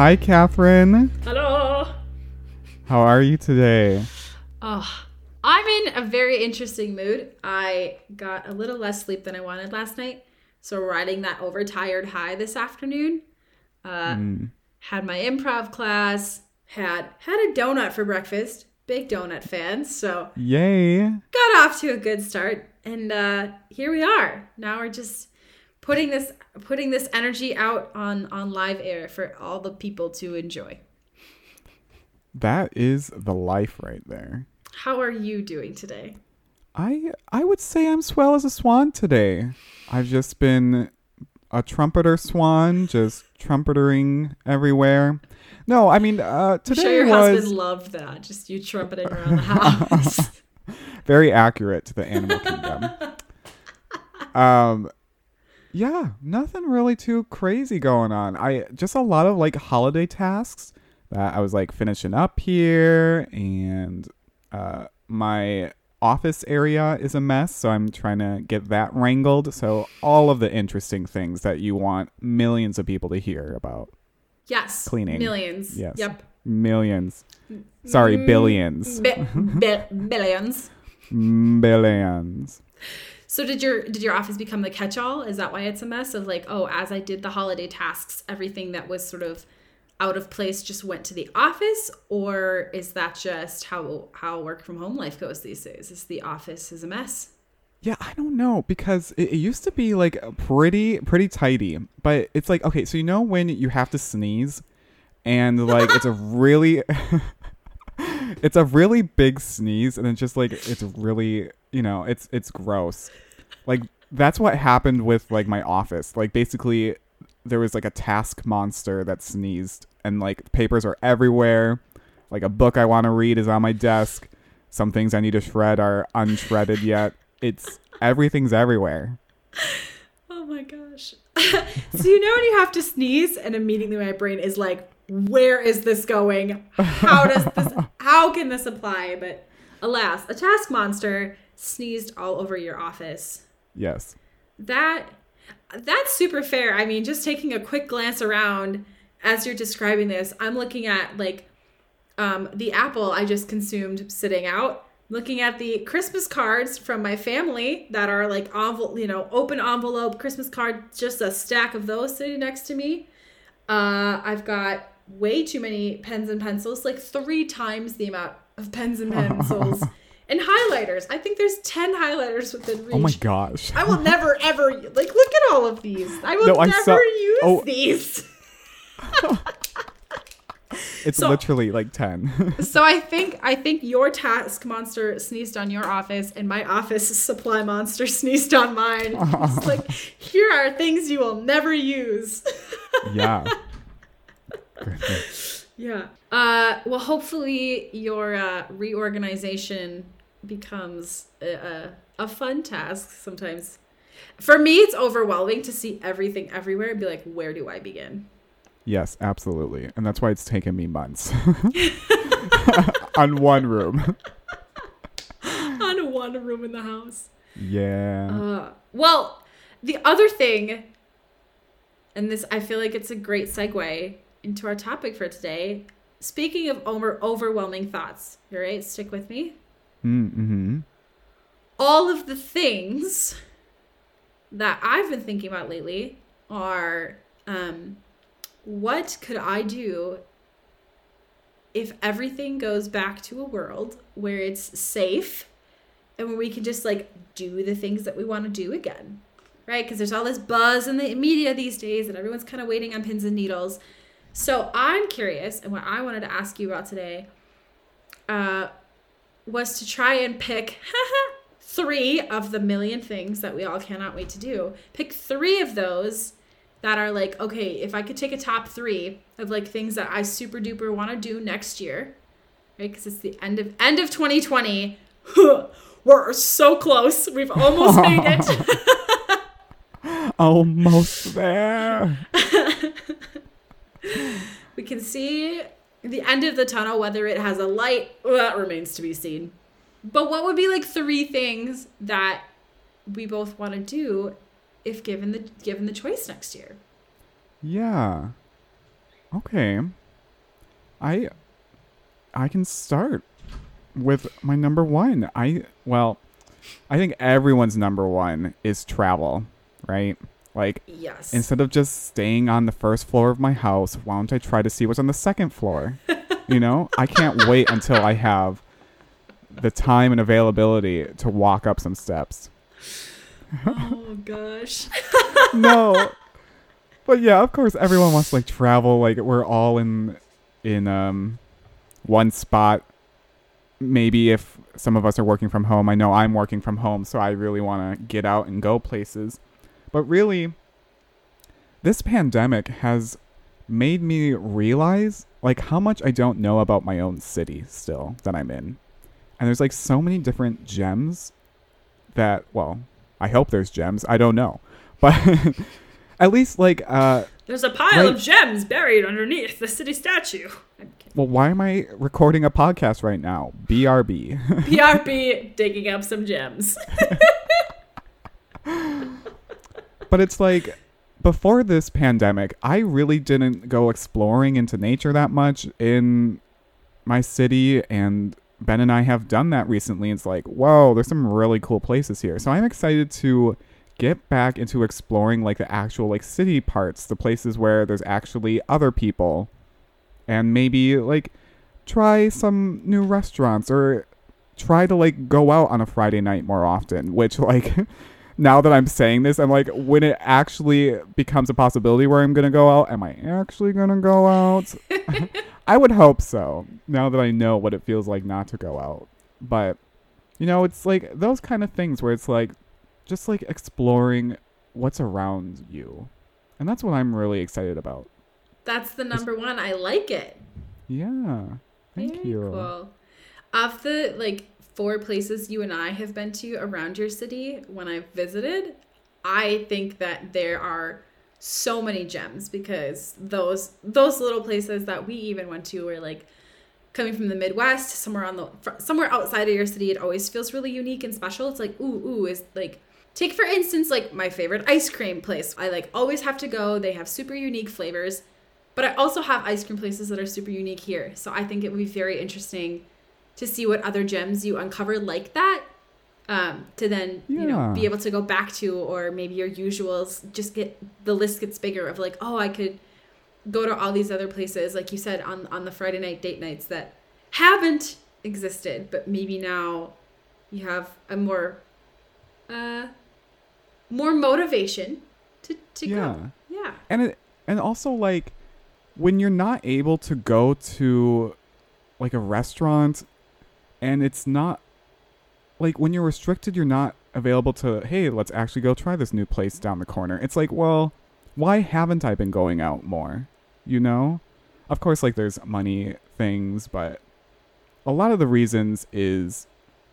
Hi, Catherine. Hello. How are you today? Oh, I'm in a very interesting mood. I got a little less sleep than I wanted last night, so riding that overtired high this afternoon. Uh, Had my improv class. Had had a donut for breakfast. Big donut fans. So Yay. got off to a good start, and uh, here we are. Now we're just putting this putting this energy out on on live air for all the people to enjoy. That is the life right there. How are you doing today? I I would say I'm swell as a swan today. I've just been a trumpeter swan, just trumpetering everywhere. No, I mean uh, I'm today sure your was husband loved that. Just you trumpeting around the house. very accurate to the animal kingdom. Um, yeah, nothing really too crazy going on. I just a lot of like holiday tasks that I was like finishing up here, and uh, my office area is a mess, so I'm trying to get that wrangled. So all of the interesting things that you want millions of people to hear about. yes. Cleaning. Millions. Yes. Yep. Millions. Sorry, billions. Bi- bi- billions. Billions. So did your did your office become the catch-all? Is that why it's a mess of like, oh, as I did the holiday tasks, everything that was sort of out of place just went to the office or is that just how how work from home life goes these days? Is the office is a mess? Yeah, I don't know because it, it used to be like pretty pretty tidy, but it's like okay, so you know when you have to sneeze, and like it's a really, it's a really big sneeze, and it's just like it's really you know it's it's gross, like that's what happened with like my office. Like basically, there was like a task monster that sneezed, and like papers are everywhere. Like a book I want to read is on my desk. Some things I need to shred are unshredded yet. It's everything's everywhere. Oh my gosh. so you know when you have to sneeze and immediately my brain is like, where is this going? How does this how can this apply? But alas, a task monster sneezed all over your office. Yes. That that's super fair. I mean, just taking a quick glance around as you're describing this, I'm looking at like um, the apple I just consumed sitting out. Looking at the Christmas cards from my family that are like envelope, you know, open envelope Christmas card, just a stack of those sitting next to me. Uh, I've got way too many pens and pencils, like three times the amount of pens and pencils and highlighters. I think there's 10 highlighters within reach. Oh my gosh. I will never ever like look at all of these. I will No, I never saw- use oh. these. It's So- literally like 10. So I think I think your task monster sneezed on your office and my office supply monster sneezed on mine. It's like here are things you will never use. yeah. Yeah. Uh well hopefully your uh reorganization becomes a, a, a fun task sometimes. For me it's overwhelming to see everything everywhere and be like where do I begin? Yes, absolutely. And that's why it's taken me months. On one room. on one room in the house. Yeah. Uh, well, the other thing, and this, I feel like it's a great segue into our topic for today. Speaking of over, overwhelming thoughts, all right? Stick with me. Mm-hmm. All of the things that I've been thinking about lately are um, what could I do if everything goes back to a world where it's safe and where we can just like do the things that we want to do again right because there's all this buzz in the media these days and everyone's kind of waiting on pins and needles so i'm curious and what i wanted to ask you about today uh, was to try and pick three of the million things that we all cannot wait to do. Pick three of those that are like okay if i could take a top three of like things that i super duper want to do next year right? Because it's the end of end of 2020 we're so close. We've almost made it. Almost there. We can see the end of the tunnel whether it has a light well, that remains to be seen but what would be like three things that we both want to do if given the given the choice next year Yeah. Okay. I I can start with my number 1. I well, I think everyone's number 1 is travel, right? Like Yes. instead of just staying on the first floor of my house, why don't I try to see what's on the second floor? you know, I can't wait until I have the time and availability to walk up some steps. oh gosh. no. But yeah, of course everyone wants to like travel like we're all in in um one spot. Maybe if some of us are working from home, I know I'm working from home, so I really want to get out and go places. But really this pandemic has made me realize like how much I don't know about my own city still that I'm in. And there's like so many different gems that well, I hope there's gems. I don't know. But at least like uh There's a pile Right. of gems buried underneath the city statue. Well why am I recording a podcast right now? BRB. PRP digging up some gems. but it's like before this pandemic, I really didn't go exploring into nature that much in my city and Ben and I have done that recently. It's like, whoa, there's some really cool places here. So I'm excited to get back into exploring like the actual like city parts, the places where there's actually other people and maybe like try some new restaurants or try to like go out on a Friday night more often, which like now that I'm saying this, I'm like, when it actually becomes a possibility where I'm gonna go out, am I actually gonna go out? I would hope so. Now that I know what it feels like not to go out, but you know, it's like those kind of things where it's like just like exploring what's around you, and that's what I'm really excited about. That's the number one. I like it. Yeah, thank Very you. Cool. Of the like four places you and I have been to around your city when I've visited, I think that there are so many gems because those those little places that we even went to were like coming from the Midwest, somewhere on the somewhere outside of your city, it always feels really unique and special. It's like ooh ooh is like take for instance like my favorite ice cream place. I like always have to go. They have super unique flavors. But I also have ice cream places that are super unique here. So I think it would be very interesting to see what other gems you uncover like that. Um, to then you know be able to go back to, or maybe your usuals just get the list gets bigger of like, oh, I could go to all these other places, like you said on on the Friday night date nights that haven't existed, but maybe now you have a more uh more motivation to to Yeah. go. Yeah. and it and also like when you're not able to go to like a restaurant and it's not like when you're restricted you're not available to hey let's actually go try this new place down the corner. It's like well why haven't i been going out more? You know? Of course like there's money things but a lot of the reasons is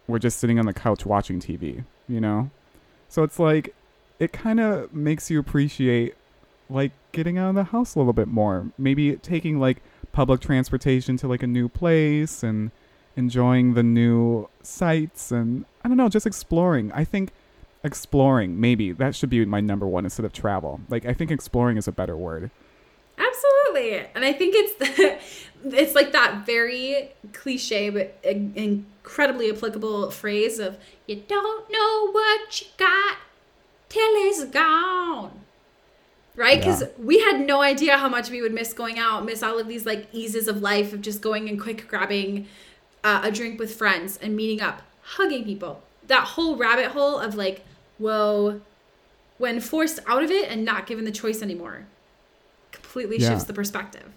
we're just sitting on the couch watching tv you know? So it's like it kind of makes you appreciate like getting out of the house a little bit more. Maybe taking like public transportation to like a new place and enjoying the new sights and I don't know, just exploring. I think exploring maybe that should be my number one instead of travel. Like I think exploring is a better word. Absolutely. And I think it's the, it's like that very cliche but in- incredibly applicable phrase of you don't know what you got till it's gone. Right? Cuz Yeah. we had no idea how much we would miss going out, miss all of these like eases of life of just going and quick grabbing uh, a drink with friends and meeting up, hugging people. That whole rabbit hole of like, whoa, when forced out of it and not given the choice anymore completely Yeah. shifts the perspective.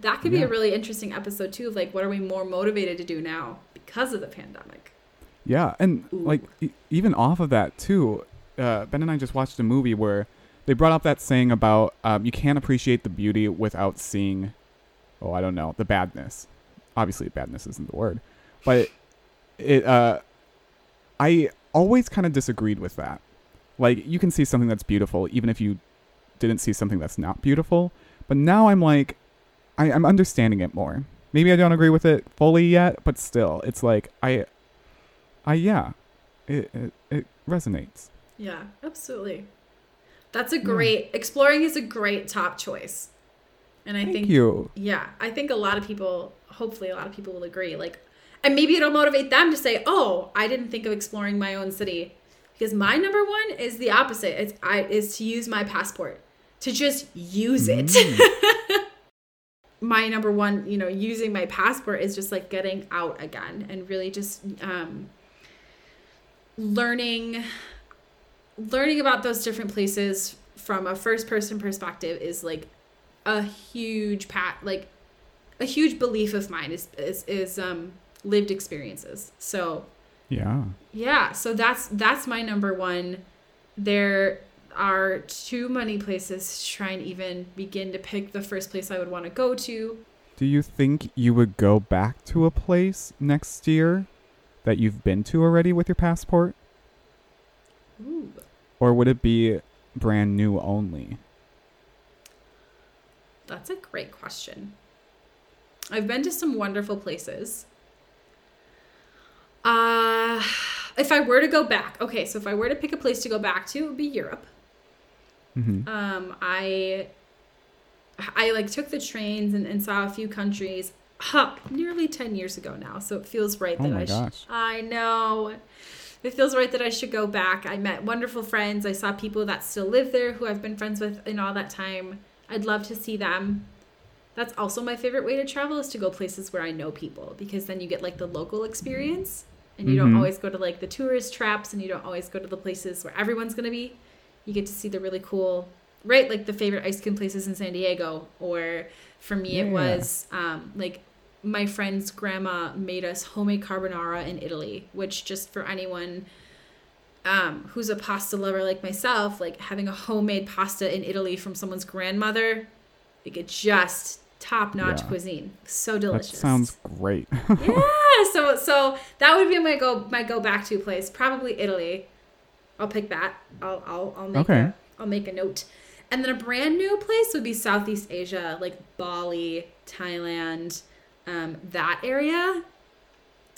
That could be Yeah. a really interesting episode too of like what are we more motivated to do now because of the pandemic. Yeah, and Ooh. like e- even off of that too, uh, Ben and I just watched a movie where they brought up that saying about um, you can't appreciate the beauty without seeing, oh I don't know, the badness. Obviously, badness isn't the word, but it. Uh, I always kind of disagreed with that. Like you can see something that's beautiful even if you didn't see something that's not beautiful. But now I'm like, I, I'm understanding it more. Maybe I don't agree with it fully yet, but still, it's like I I yeah, it it, it resonates. Yeah, absolutely. That's a great exploring is a great top choice. And I Thank think you. yeah, I think a lot of people, hopefully, a lot of people will agree. Like, and maybe it'll motivate them to say, "Oh, I didn't think of exploring my own city," because my number one is the opposite. It's I is to use my passport, to just use it. my number one, you know, using my passport is just like getting out again and really just um, learning, learning about those different places from a first person perspective is like a huge pat like a huge belief of mine is is, is um lived experiences so Yeah. yeah so that's that's my number one there are too many places to try and even begin to pick the first place i would want to go to Do you think you would go back to a place next year that you've been to already with your passport? Ooh. Or would it be brand new only? That's a great question. I've been to some wonderful places. Uh if I were to go back, okay, so if I were to pick a place to go back to, it would be Europe. hmm Um I I like took the trains and, and saw a few countries huh, nearly 10 years ago now, so it feels right Oh that my I sh- gosh. I know. It feels right that I should go back. I met wonderful friends. I saw people that still live there who I've been friends with in all that time. I'd love to see them. That's also my favorite way to travel is to go places where I know people because then you get like the local experience and you don't Mhm. always go to like the tourist traps and you don't always go to the places where everyone's going to be. You get to see the really cool, right? Like the favorite ice cream places in San Diego or for me it was um like my friend's grandma made us homemade carbonara in Italy, which just for anyone um, who's a pasta lover like myself, like having a homemade pasta in Italy from someone's grandmother, like it just top notch Yeah. cuisine. So delicious. That sounds great. yeah. So so that would be my go my go back to place. Probably Italy. I'll pick that. I'll I'll I'll make Okay. a I'll make a note. And then a brand new place would be Southeast Asia, like Bali, Thailand, um, that area.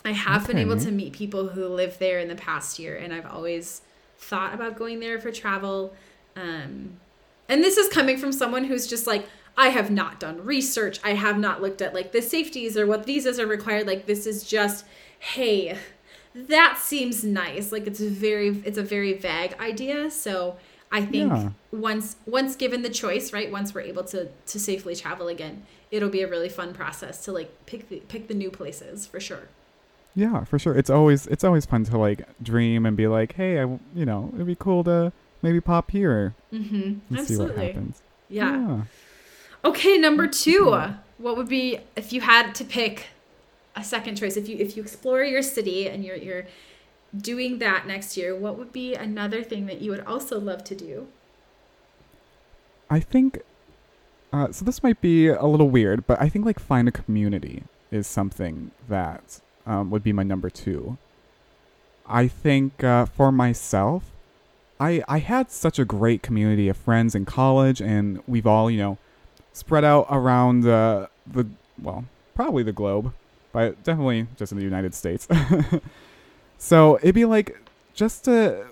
I have been able to meet people who live there in the past year, and I've always thought about going there for travel. Um, and this is coming from someone who's just like, I have not done research. I have not looked at like the safeties or what visas are required. Like this is just, hey, that seems nice. Like it's a very it's a very vague idea. So I think Yeah. once once given the choice, right? Once we're able to to safely travel again, it'll be a really fun process to like pick the pick the new places for sure. Yeah, for sure. It's always it's always fun to like dream and be like, hey, I, w- you know, it'd be cool to maybe pop here Mm-hmm. and see what happens. Yeah. Okay, number two. What would be if you had to pick a second choice? If you if you explore your city and you're you're doing that next year, what would be another thing that you would also love to do? I think uh, so. This might be a little weird, but I think like find a community is something that um, would be my number two. I think uh, for myself, I I had such a great community of friends in college, and we've all you know spread out around uh, the well, probably the globe, but definitely just in the United States. so it'd be like just to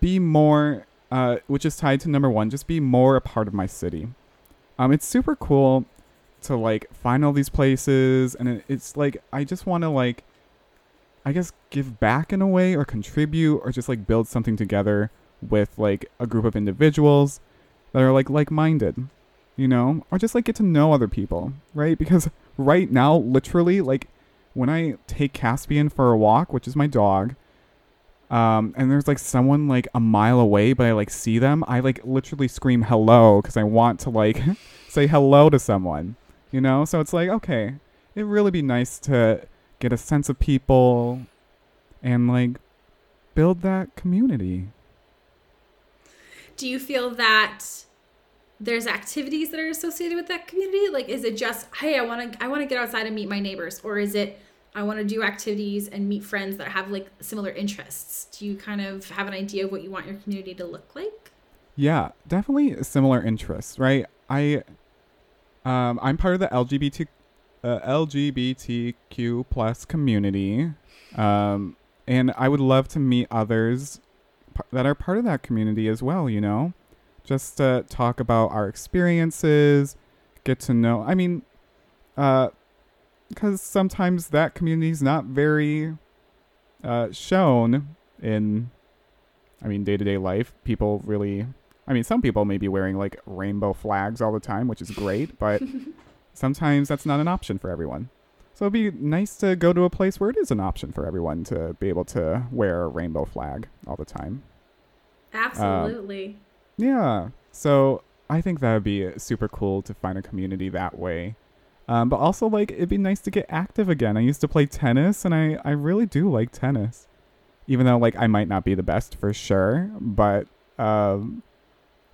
be more uh, which is tied to number one, just be more a part of my city. Um, it's super cool to like find all these places, and it, it's like I just want to like, I guess, give back in a way, or contribute, or just like build something together with like a group of individuals that are like like-minded, you know, or just like get to know other people, right? Because right now, literally, like when I take Caspian for a walk, which is my dog, um, and there's like someone like a mile away, but I like see them, I like literally scream hello because I want to like say hello to someone, you know? So it's like, okay, it'd really be nice to get a sense of people and like build that community. Do you feel that there's activities that are associated with that community? Like is it just, hey, I want to I want to get outside and meet my neighbors or is it I want to do activities and meet friends that have like similar interests? Do you kind of have an idea of what you want your community to look like? Yeah, definitely similar interests, right? I, um, I'm part of the LGBT, uh, LGBTQ plus community, um, and I would love to meet others p- that are part of that community as well. You know, just to talk about our experiences, get to know. I mean, uh, because sometimes that community is not very uh, shown in. I mean, day to day life, people really. I mean, some people may be wearing like rainbow flags all the time, which is great, but sometimes that's not an option for everyone. So it'd be nice to go to a place where it is an option for everyone to be able to wear a rainbow flag all the time. Absolutely. Yeah. So I think that would be super cool to find a community that way. Um, but also, like, it'd be nice to get active again. I used to play tennis, and I, I really do like tennis. Even though, like, I might not be the best for sure, but um,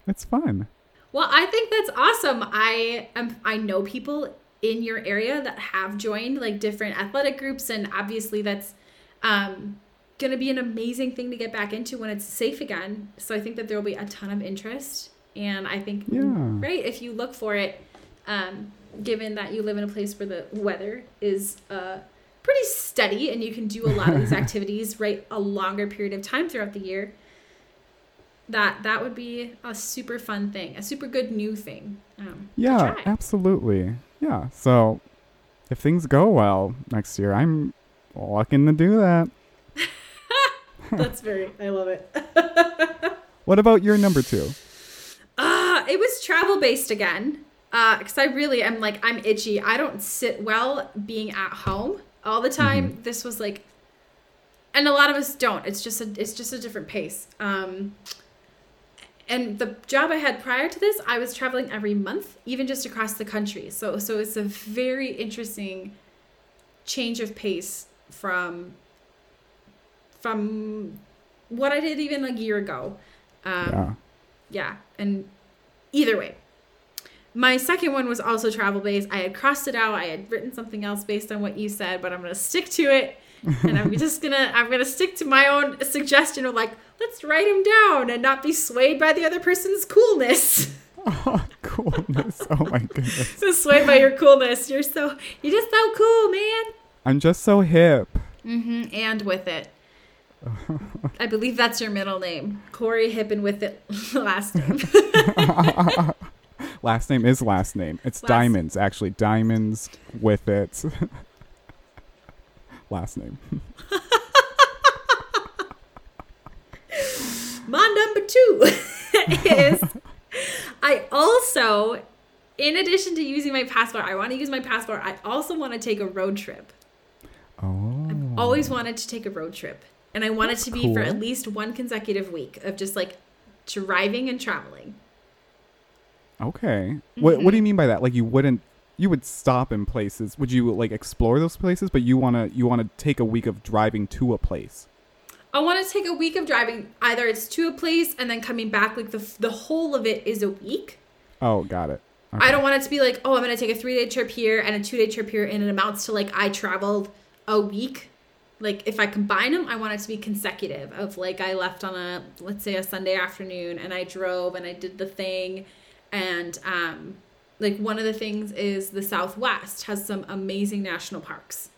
it's fun. Well, I think that's awesome. I am I know people in your area that have joined like different athletic groups and obviously that's um going to be an amazing thing to get back into when it's safe again. So I think that there will be a ton of interest and I think Yeah. right if you look for it um given that you live in a place where the weather is uh pretty steady and you can do a lot of these activities right a longer period of time throughout the year that that would be a super fun thing a super good new thing um, Yeah, absolutely. Yeah. So if things go well next year, I'm looking to do that. that's very i love it What about your number two? uh it was travel based again uh because i really am like i'm itchy i don't sit well being at home all the time this was like and a lot of us don't it's just a it's just a different pace um and the job I had prior to this, I was traveling every month, even just across the country. So so it's a very interesting change of pace from from what I did even a year ago. Um, yeah. yeah, and either way. My second one was also travel based. I had crossed it out. I had written something else based on what you said, but I'm gonna stick to it. And I'm just gonna I'm gonna stick to my own suggestion of like, let's write him down and not be swayed by the other person's coolness. Oh, coolness. Oh my goodness. so swayed by your coolness. You're so you're just so cool, man. I'm just so hip. Mm-hmm. And with it. I believe that's your middle name. Corey Hip and with it last name. Last name is last name. It's Last- Diamonds, actually. Diamonds with it. Last name. My number two is I also, in addition to using my passport, I want to use my passport. I also want to take a road trip. Oh. I've Always wanted to take a road trip. And I want it to be for at least one consecutive week of just like driving and traveling. Okay. What What do mm-hmm. you mean by that? Like you wouldn't you would stop in places. Would you like explore those places, but you want to you want to take a week of driving to a place? I want to take a week of driving. Either it's to a place and then coming back. Like the the whole of it is a week. Oh, got it. I don't want it to be like, oh, I'm going to take a three day trip here and a two day trip here, and it amounts to like I traveled a week. Like if I combine them, I want it to be consecutive. Of like I left on a let's say a Sunday afternoon and I drove and I did the thing, and um, like one of the things is the Southwest has some amazing national parks.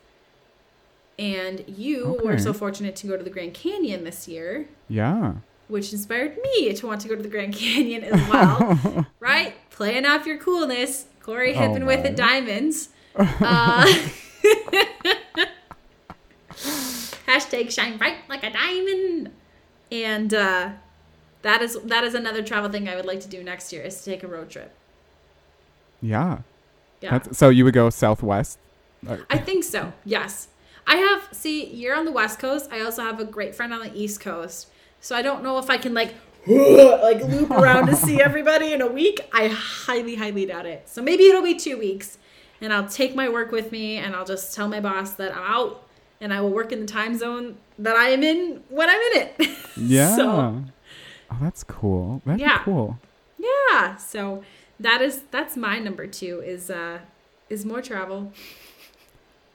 And you were so fortunate to go to the Grand Canyon this year, Yeah. which inspired me to want to go to the Grand Canyon as well. right? Playing off your coolness. Corey Oh Hippin with my. it diamonds. Uh, hashtag shine bright like a diamond. And uh, that is that is another travel thing I would like to do next year is to take a road trip. Yeah. Yeah. That's, so you would go southwest. Uh, I think so. Yes. I have see, you're on the West Coast. I also have a great friend on the East Coast. So I don't know if I can like like loop around to see everybody in a week. I highly, highly doubt it. So maybe it'll be two weeks. And I'll take my work with me and I'll just tell my boss that I'm out and I will work in the time zone that I am in when I'm in it. yeah. so Oh, that's cool. That'd Yeah. cool. yeah. So that is that's my number two is uh is more travel.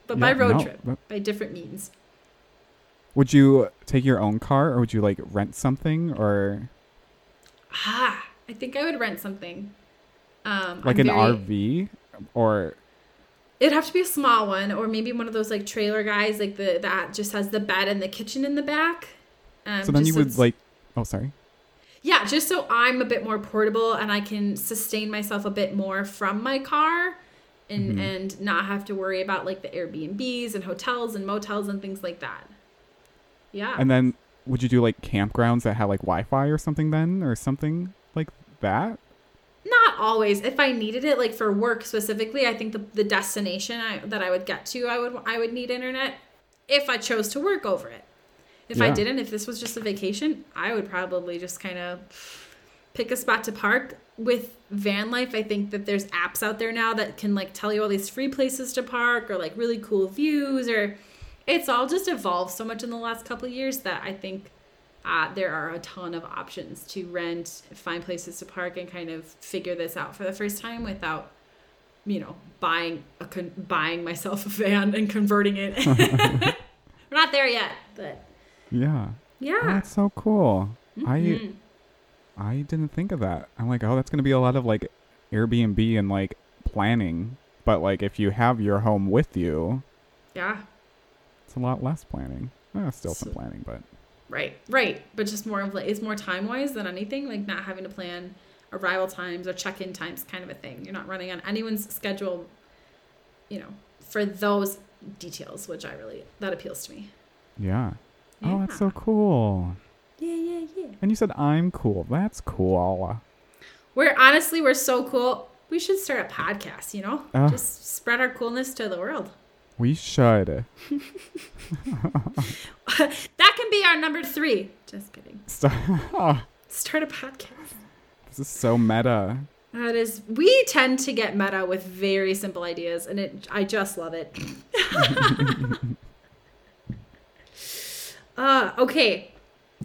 But by road no, trip, that- by different means. Would you take your own car or would you like rent something or Ah, I think I would rent something. Um, like I'm an very- RV or It'd have to be a small one, or maybe one of those like trailer guys, like the that just has the bed and the kitchen in the back. Um, so then you would like oh sorry. Yeah, just so I'm a bit more portable and I can sustain myself a bit more from my car and Mhm. and not have to worry about like the Airbnbs and hotels and motels and things like that. Yeah. And then would you do like campgrounds that have like Wi-Fi or something then, or something like that? not always if i needed it like for work specifically i think the, the destination I, that i would get to i would i would need internet if i chose to work over it if i didn't if this was just a vacation i would probably just kind of pick a spot to park with van life i think that there's apps out there now that can like tell you all these free places to park or like really cool views or it's all just evolved so much in the last couple of years that i think uh, there are a ton of options to rent, find places to park, and kind of figure this out for the first time without, you know, buying a con- buying myself a van and converting it. We're not there yet, but Yeah. Oh, yeah. that's so cool. Mhm. I I didn't think of that. I'm like, oh, that's gonna be a lot of like Airbnb and like planning. But like, if you have your home with you, yeah, it's a lot less planning. Eh, still some planning, but right, right. But just more of like it's more time wise than anything. Like not having to plan arrival times or check in times, kind of a thing. You're not running on anyone's schedule. You know, for those details, which I really that appeals to me. yeah. Oh, that's so cool. Yeah, yeah, yeah. And you said I'm cool. That's cool. We're honestly we're so cool. We should start a podcast, you know? Uh. Just spread our coolness to the world. We should. that can be our number three. Just kidding. Stop. Start a podcast. this is so meta. That is we tend to get meta with very simple ideas and it I just love it. uh okay.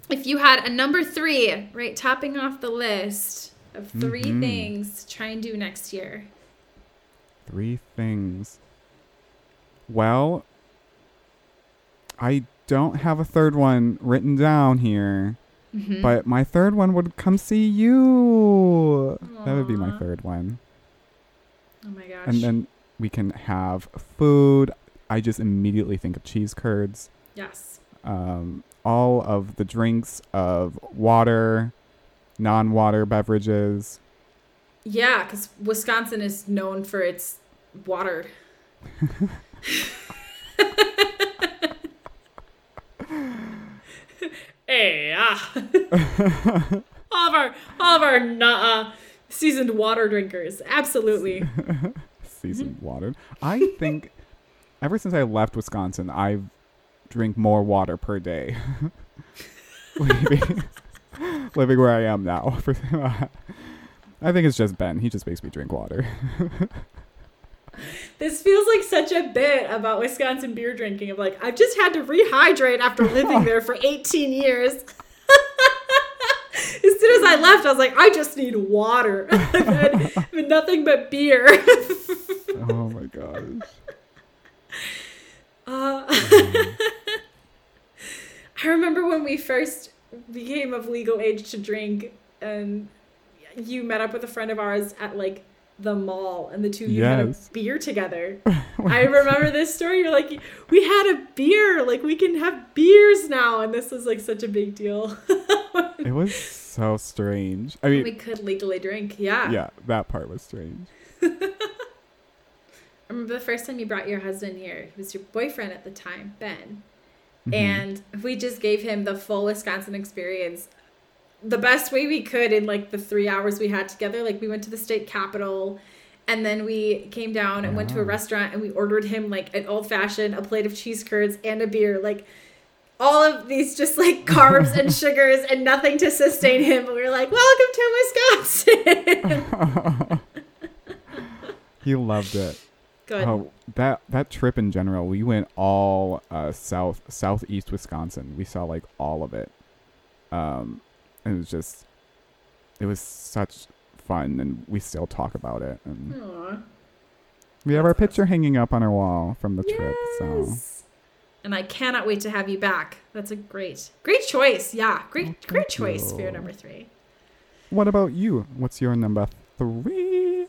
If you had a number three, right, topping off the list of 3 Mhm. things to try and do next year. Three things. Well, I don't have a third one written down here, Mhm. but my third one would come see you. That would be my third one. oh my gosh. And then we can have food. I just immediately think of cheese curds. yes. Um, all of the drinks of water, non-water beverages. Yeah, because Wisconsin is known for its water. hey, ah. all of our, all of our uh, seasoned water drinkers, absolutely. seasoned water. I think ever since I left Wisconsin, I've drink more water per day. living, living where I am now. I think it's just Ben. He just makes me drink water. This feels like such a bit about Wisconsin beer drinking. Of like, I've just had to rehydrate after living there for 18 years. as soon as I left, I was like, I just need water. I've had, I've had nothing but beer. oh my gosh. Uh, I remember when we first became of legal age to drink, and you met up with a friend of ours at like the mall, and the two of you had a beer together. I remember this story. You're like, we had a beer. Like we can have beers now, and this was like such a big deal. It was so strange. I mean, we could legally drink. Yeah. yeah, that part was strange. I remember the first time you brought your husband here. He was your boyfriend at the time, Ben. Mhm. and we just gave him the full Wisconsin experience the best way we could in like the three hours we had together. Like we went to the state capitol and then we came down and went to a restaurant and we ordered him like an old fashioned, a plate of cheese curds, and a beer. Like all of these just like carbs and sugars and nothing to sustain him. And we were like, welcome to Wisconsin. he loved it. Good. Oh, that that trip in general, we went all uh, south southeast Wisconsin. We saw like all of it. Um, it was just, it was such fun, and we still talk about it. And Aw. we have our picture hanging up on our wall from the trip. So Yes. And I cannot wait to have you back. That's a great, great choice. Yeah, great, Oh, great choice for your number three. what about you? What's your number three?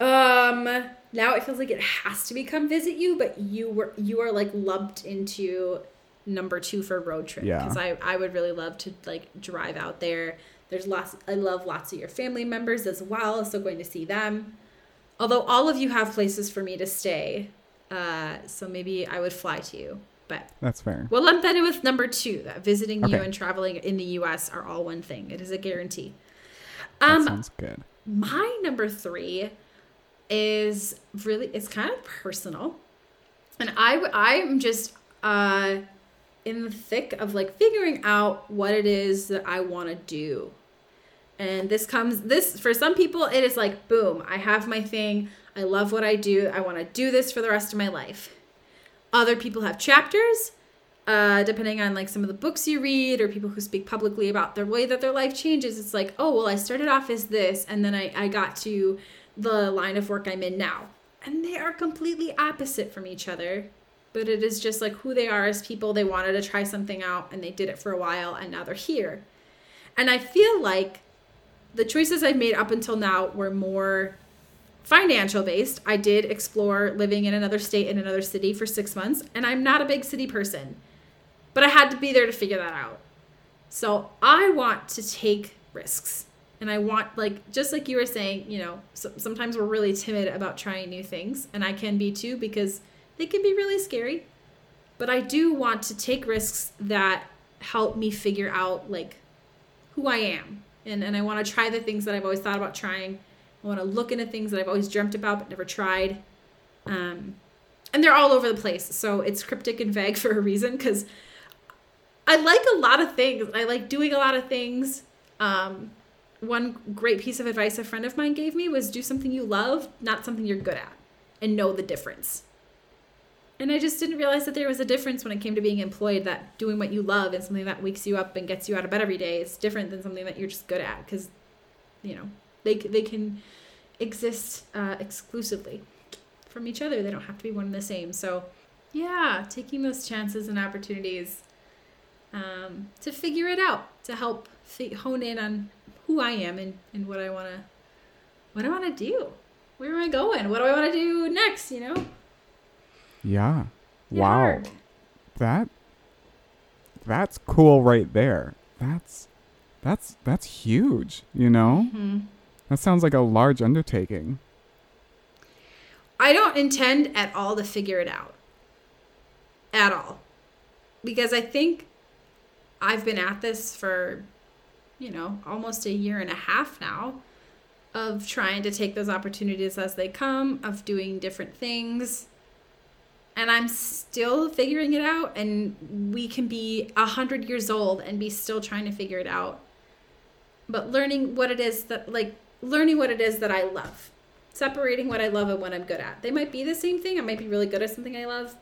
Um, now it feels like it has to become visit you, but you were you are like lumped into number two for road trip Yeah. because I I would really love to like drive out there, There's lots I love lots of your family members as well, so going to see them. Although all of you have places for me to stay. Uh, so maybe I would fly to you. But That's fair. we'll lump that in with number two, that visiting you and traveling in the US are all one thing. It is a guarantee. That Um sounds good. my number three is really it's kind of personal. And i i'm just uh in the thick of like figuring out what it is that i want to do. And this comes this for some people it is like boom i have my thing. I love what i do. I want to do this for the rest of my life. Other people have chapters uh, depending on like some of the books you read or people who speak publicly about the way that their life changes. It's like oh well i started off as this and then i, I got to the line of work i'm in now. And they are completely opposite from each other. But it is just like who they are as people. They wanted to try something out and they did it for a while and now they're here. And i feel like the choices i've made up until now were more financial based i did explore living in another state in another city for six months and i'm not a big city person. But I had to be there to figure that out. So I want to take risks. And I want, like, just like you were saying, you know, so, sometimes we're really timid about trying new things. And I can be too because they can be really scary. But I do want to take risks that help me figure out, like, who I am. And, and I want to try the things that I've always thought about trying. I want to look into things that I've always dreamt about but never tried. Um, and they're all over the place. So it's cryptic and vague for a reason because I like a lot of things. I like doing a lot of things. Um, one great piece of advice a friend of mine gave me was do something you love, not something you're good at, and know the difference. And I just didn't realize that there was a difference when it came to being employed. That doing what you love and something that wakes you up and gets you out of bed every day is different than something that you're just good at because, you know, they they can exist uh, exclusively from each other. They don't have to be one and the same. So, yeah, taking those chances and opportunities um, to figure it out, to help hone in on who I am and, and what I want to what I want to do. Where am I going? What do I want to do next, you know? Yeah. Yeah, wow. hard. That that's cool right there. That's that's that's huge, you know? Mhm. That sounds like a large undertaking. I don't intend at all to figure it out. At all. Because I think I've been at this for, you know, almost a year and a half now of trying to take those opportunities as they come, of doing different things. And I'm still figuring it out. And we can be a hundred years old and be still trying to figure it out. But learning what it is that, like, learning what it is that I love separating what I love and what I'm good at. They might be the same thing. I might be really good at something I love,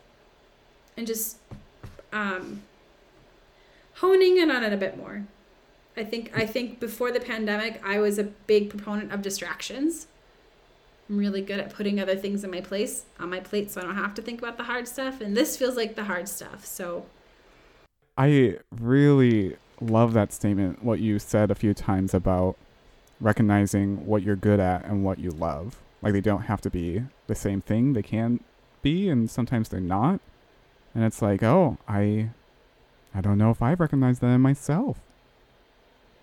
and just um, honing in on it a bit more. I think I think before the pandemic, I was a big proponent of distractions. I'm really good at putting other things in my place on my plate, so I don't have to think about the hard stuff. And this feels like the hard stuff. So I really love that statement, what you said a few times about recognizing what you're good at and what you love. Like they don't have to be the same thing. They can be and sometimes they're not. And it's like, "Oh, I I don't know if I recognize that in myself."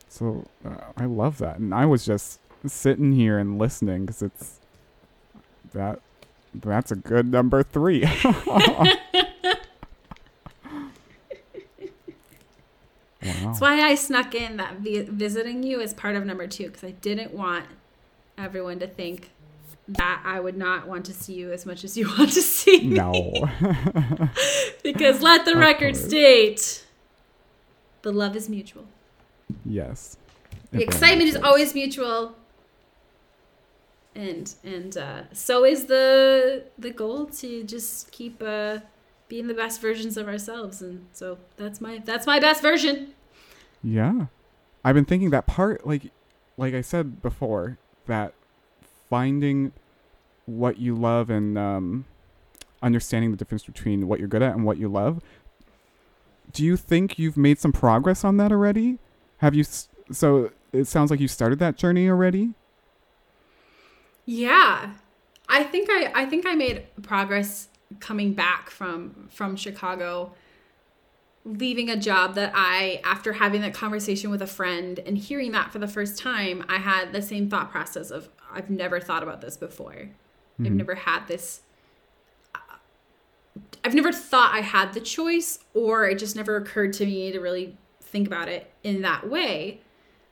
So, uh, I love that. And I was just sitting here and listening cuz it's that that's a good number 3. Wow. that's why I snuck in that vi- visiting you as part of number two because I didn't want everyone to think that I would not want to see you as much as you want to see me. No. because let the record state the love is mutual. Yes. The excitement is always mutual. And and uh, so is the the goal to just keep uh, being the best versions of ourselves and so that's my that's my best version. Yeah. I've been thinking that part like like I said before that finding what you love and um understanding the difference between what you're good at and what you love. Do you think you've made some progress on that already? Have you so it sounds like you started that journey already? Yeah. I think I I think I made progress coming back from from Chicago leaving a job that I, after having that conversation with a friend and hearing that for the first time, I had the same thought process of, I've never thought about this before. Mm-hmm. I've never had this. I've never thought I had the choice, or it just never occurred to me to really think about it in that way.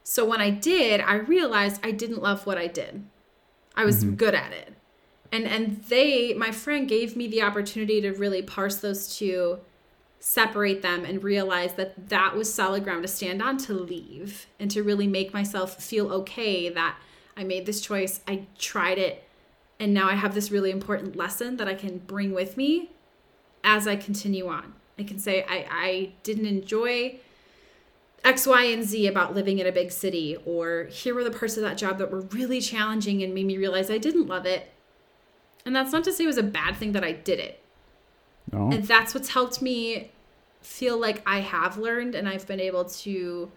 So when I did, I realized I didn't love what I did. I was mm-hmm. good at it. And and they, my friend gave me the opportunity to really parse those two, separate them and realize that that was solid ground to stand on to leave and to really make myself feel okay that I made this choice, I tried it, and now I have this really important lesson that I can bring with me as I continue on. I can say I, I didn't enjoy X, Y, and Z about living in a big city, or here were the parts of that job that were really challenging and made me realize I didn't love it. And that's not to say it was a bad thing that I did it. No. And that's what's helped me feel like I have learned and I've been able to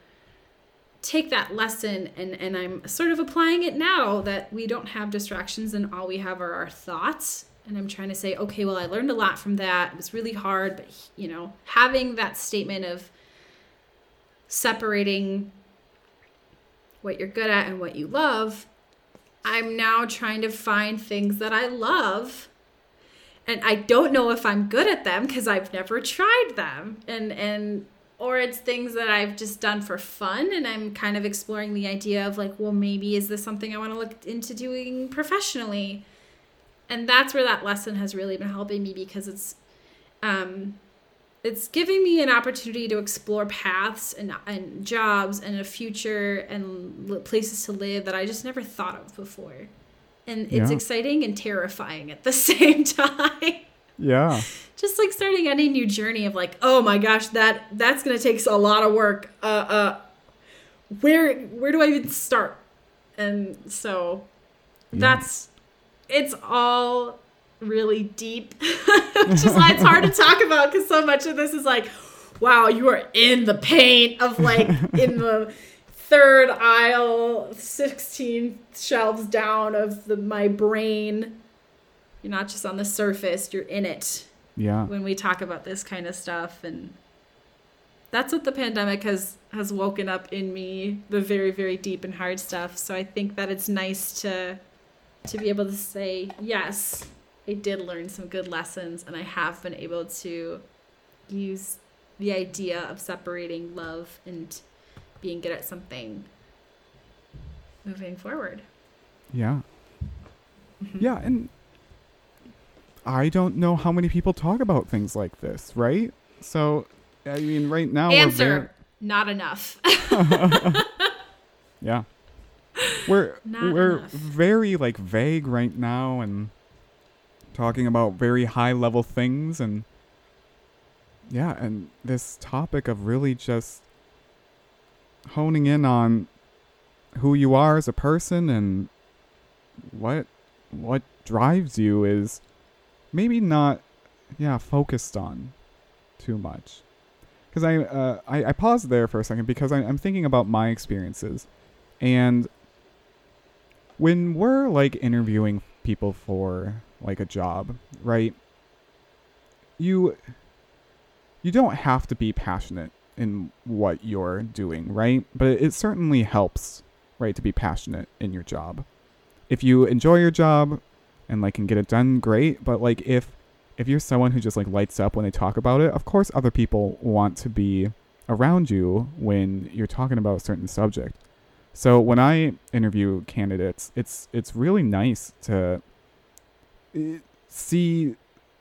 take that lesson and, and I'm sort of applying it now that we don't have distractions and all we have are our thoughts. And I'm trying to say, okay, well, I learned a lot from that. It was really hard, but you know, having that statement of separating what you're good at and what you love, I'm now trying to find things that I love and I don't know if I'm good at them because I've never tried them. And and or it's things that I've just done for fun and I'm kind of exploring the idea of like, well, maybe is this something I want to look into doing professionally? And that's where that lesson has really been helping me because it's um it's giving me an opportunity to explore paths and, and jobs and a future and l- places to live that I just never thought of before. And it's Yeah. exciting and terrifying at the same time. yeah. just like starting any new journey of like, oh my gosh, that that's gonna take a lot of work. Uh, uh, where where do I even start? And so Yeah. that's it's all really deep, which is why it's hard to talk about because so much of this is like, wow, you are in the pain of like in the third aisle, sixteen shelves down of the my brain. You're not just on the surface; you're in it Yeah. when we talk about this kind of stuff and that's what the pandemic has has woken up in me the very very deep and hard stuff so i think that it's nice to to be able to say yes i did learn some good lessons and i have been able to use the idea of separating love and being good at something moving forward Yeah. Mm-hmm. Yeah, and I don't know how many people talk about things like this, right? So, I mean, right now answer not enough we're very, yeah. We're Not we're enough. very like vague right now and talking about very high level things and yeah, and this topic of really just honing in on who you are as a person and what what drives you is maybe not yeah focused on too much. Because I, uh, I i paused there for a second because I, i'm thinking about my experiences. And when we're like interviewing people for like a job right? You you don't have to be passionate in what you're doing right? But it, certainly helps right to be passionate in your job. If you enjoy your job and like can get it done great. But like if if you're someone who just like lights up when they talk about it of course other people want to be around you when you're talking about a certain subject. So when i interview candidates it's it's really nice to see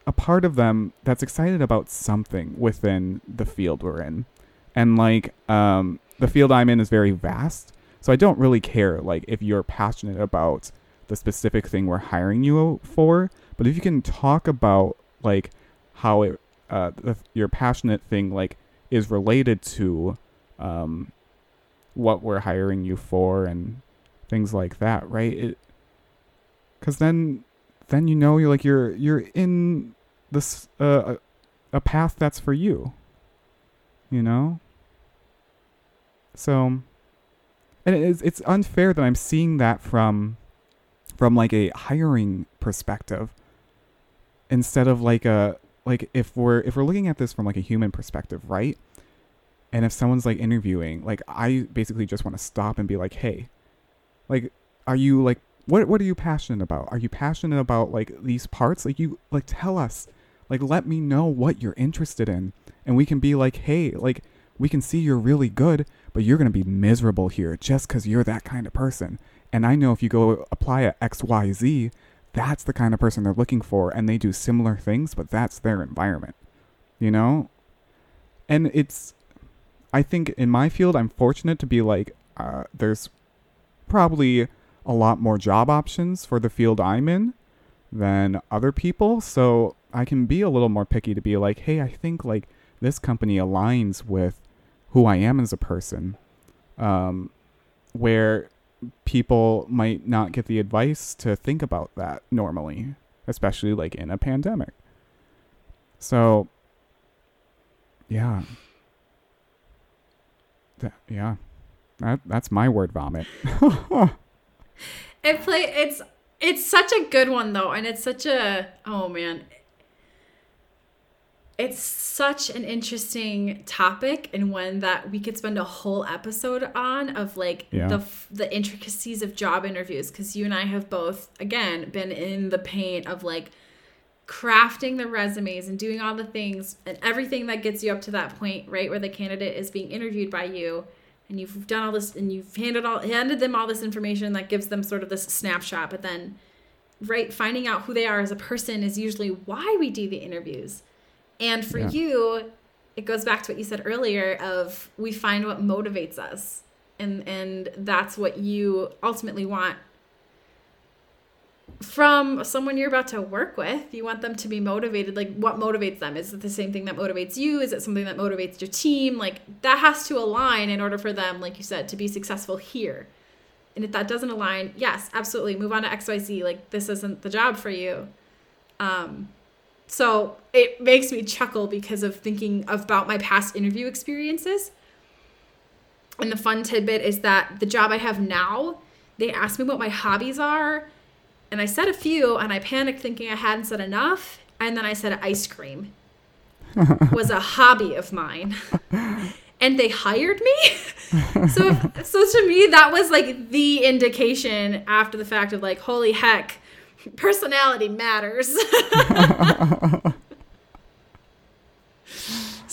a part of them that's excited about something within the field we're in. And like um the field i'm in is very vast so i don't really care like if you're passionate about the specific thing we're hiring you for but if you can talk about like how it uh the, your passionate thing like is related to um what we're hiring you for and things like that right? Because then then you know you're like you're you're in this uh, a, path that's for you you know so and it's it's unfair that i'm seeing that from from like a hiring perspective instead of like a like if we're if we're looking at this from like a human perspective, right? And if someone's like interviewing, like I basically just want to stop and be like, "Hey, like are you like what what are you passionate about? Are you passionate about like these parts? Like you like tell us. Like let me know what you're interested in and we can be like, "Hey, like we can see you're really good, but you're going to be miserable here just cuz you're that kind of person." And I know if you go apply at XYZ, that's the kind of person they're looking for and they do similar things, but that's their environment. You know? And it's I think in my field I'm fortunate to be like uh, there's probably a lot more job options for the field I'm in than other people, so I can be a little more picky to be like, "Hey, I think like this company aligns with who I am as a person." Um, where people might not get the advice to think about that normally, especially like in a pandemic. So, yeah. That, yeah. That, that's my word vomit. it play it's it's such a good one though and it's such a oh man it's such an interesting topic and one that we could spend a whole episode on of like Yeah. the the intricacies of job interviews because you and I have both again been in the pain of like crafting the resumes and doing all the things and everything that gets you up to that point right where the candidate is being interviewed by you and you've done all this and you've handed all handed them all this information that gives them sort of this snapshot but then right finding out who they are as a person is usually why we do the interviews and for Yeah. you it goes back to what you said earlier of we find what motivates us and and that's what you ultimately want from someone you're about to work with you want them to be motivated like what motivates them? Is it the same thing that motivates you? Is it something that motivates your team? Like that has to align in order for them like you said to be successful here. And if that doesn't align yes absolutely. Move on to xyz like this isn't the job for you. Um so it makes me chuckle because of thinking about my past interview experiences. And the fun tidbit is that the job i have now they ask me what my hobbies are and I said a few, and I panicked thinking I hadn't said enough. And then I said ice cream was a hobby of mine. And they hired me. so, so to me, that was like the indication after the fact of like, holy heck, personality matters.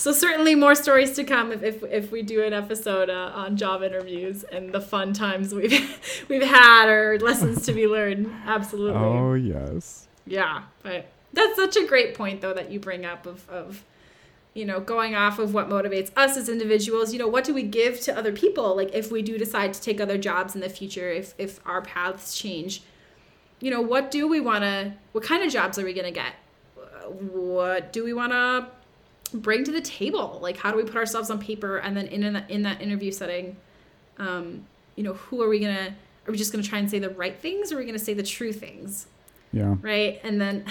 So certainly more stories to come if, if, if we do an episode uh, on job interviews and the fun times we've we've had or lessons to be learned. Absolutely. oh, yes. Yeah, but that's such a great point though that you bring up of of you know going off of what motivates us as individuals. You know, what do we give to other people? Like if we do decide to take other jobs in the future, if if our paths change, you know, what do we want to? What kind of jobs are we gonna get? What do we want to bring to the table? Like how do we put ourselves on paper and then in in, in that interview setting, um, you know, who are we gonna? Are we just gonna try and say the right things, or are we gonna say the true things? Yeah. right? And then,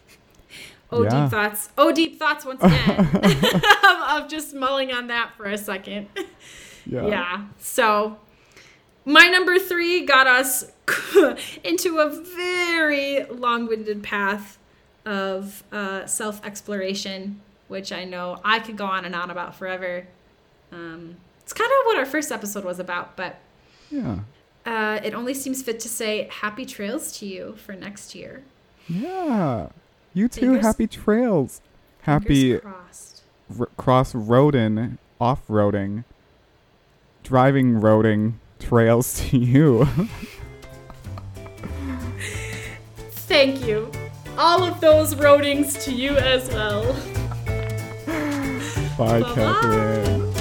oh, Yeah. deep thoughts. Oh, deep thoughts once again. of, just mulling on that for a second. Yeah. Yeah. So, my number three got us into a very long winded path of uh, self exploration, which I know I could go on and on about forever. Um, it's kind of what our first episode was about, but Yeah. uh, it only seems fit to say happy trails to you for next year. Yeah. You too. Fingers- happy trails. Happy crossed. r- cross roading, off roading, driving roading trails to you. Thank you. All of those roadings to you as well. Bye, Bye-bye. Catherine.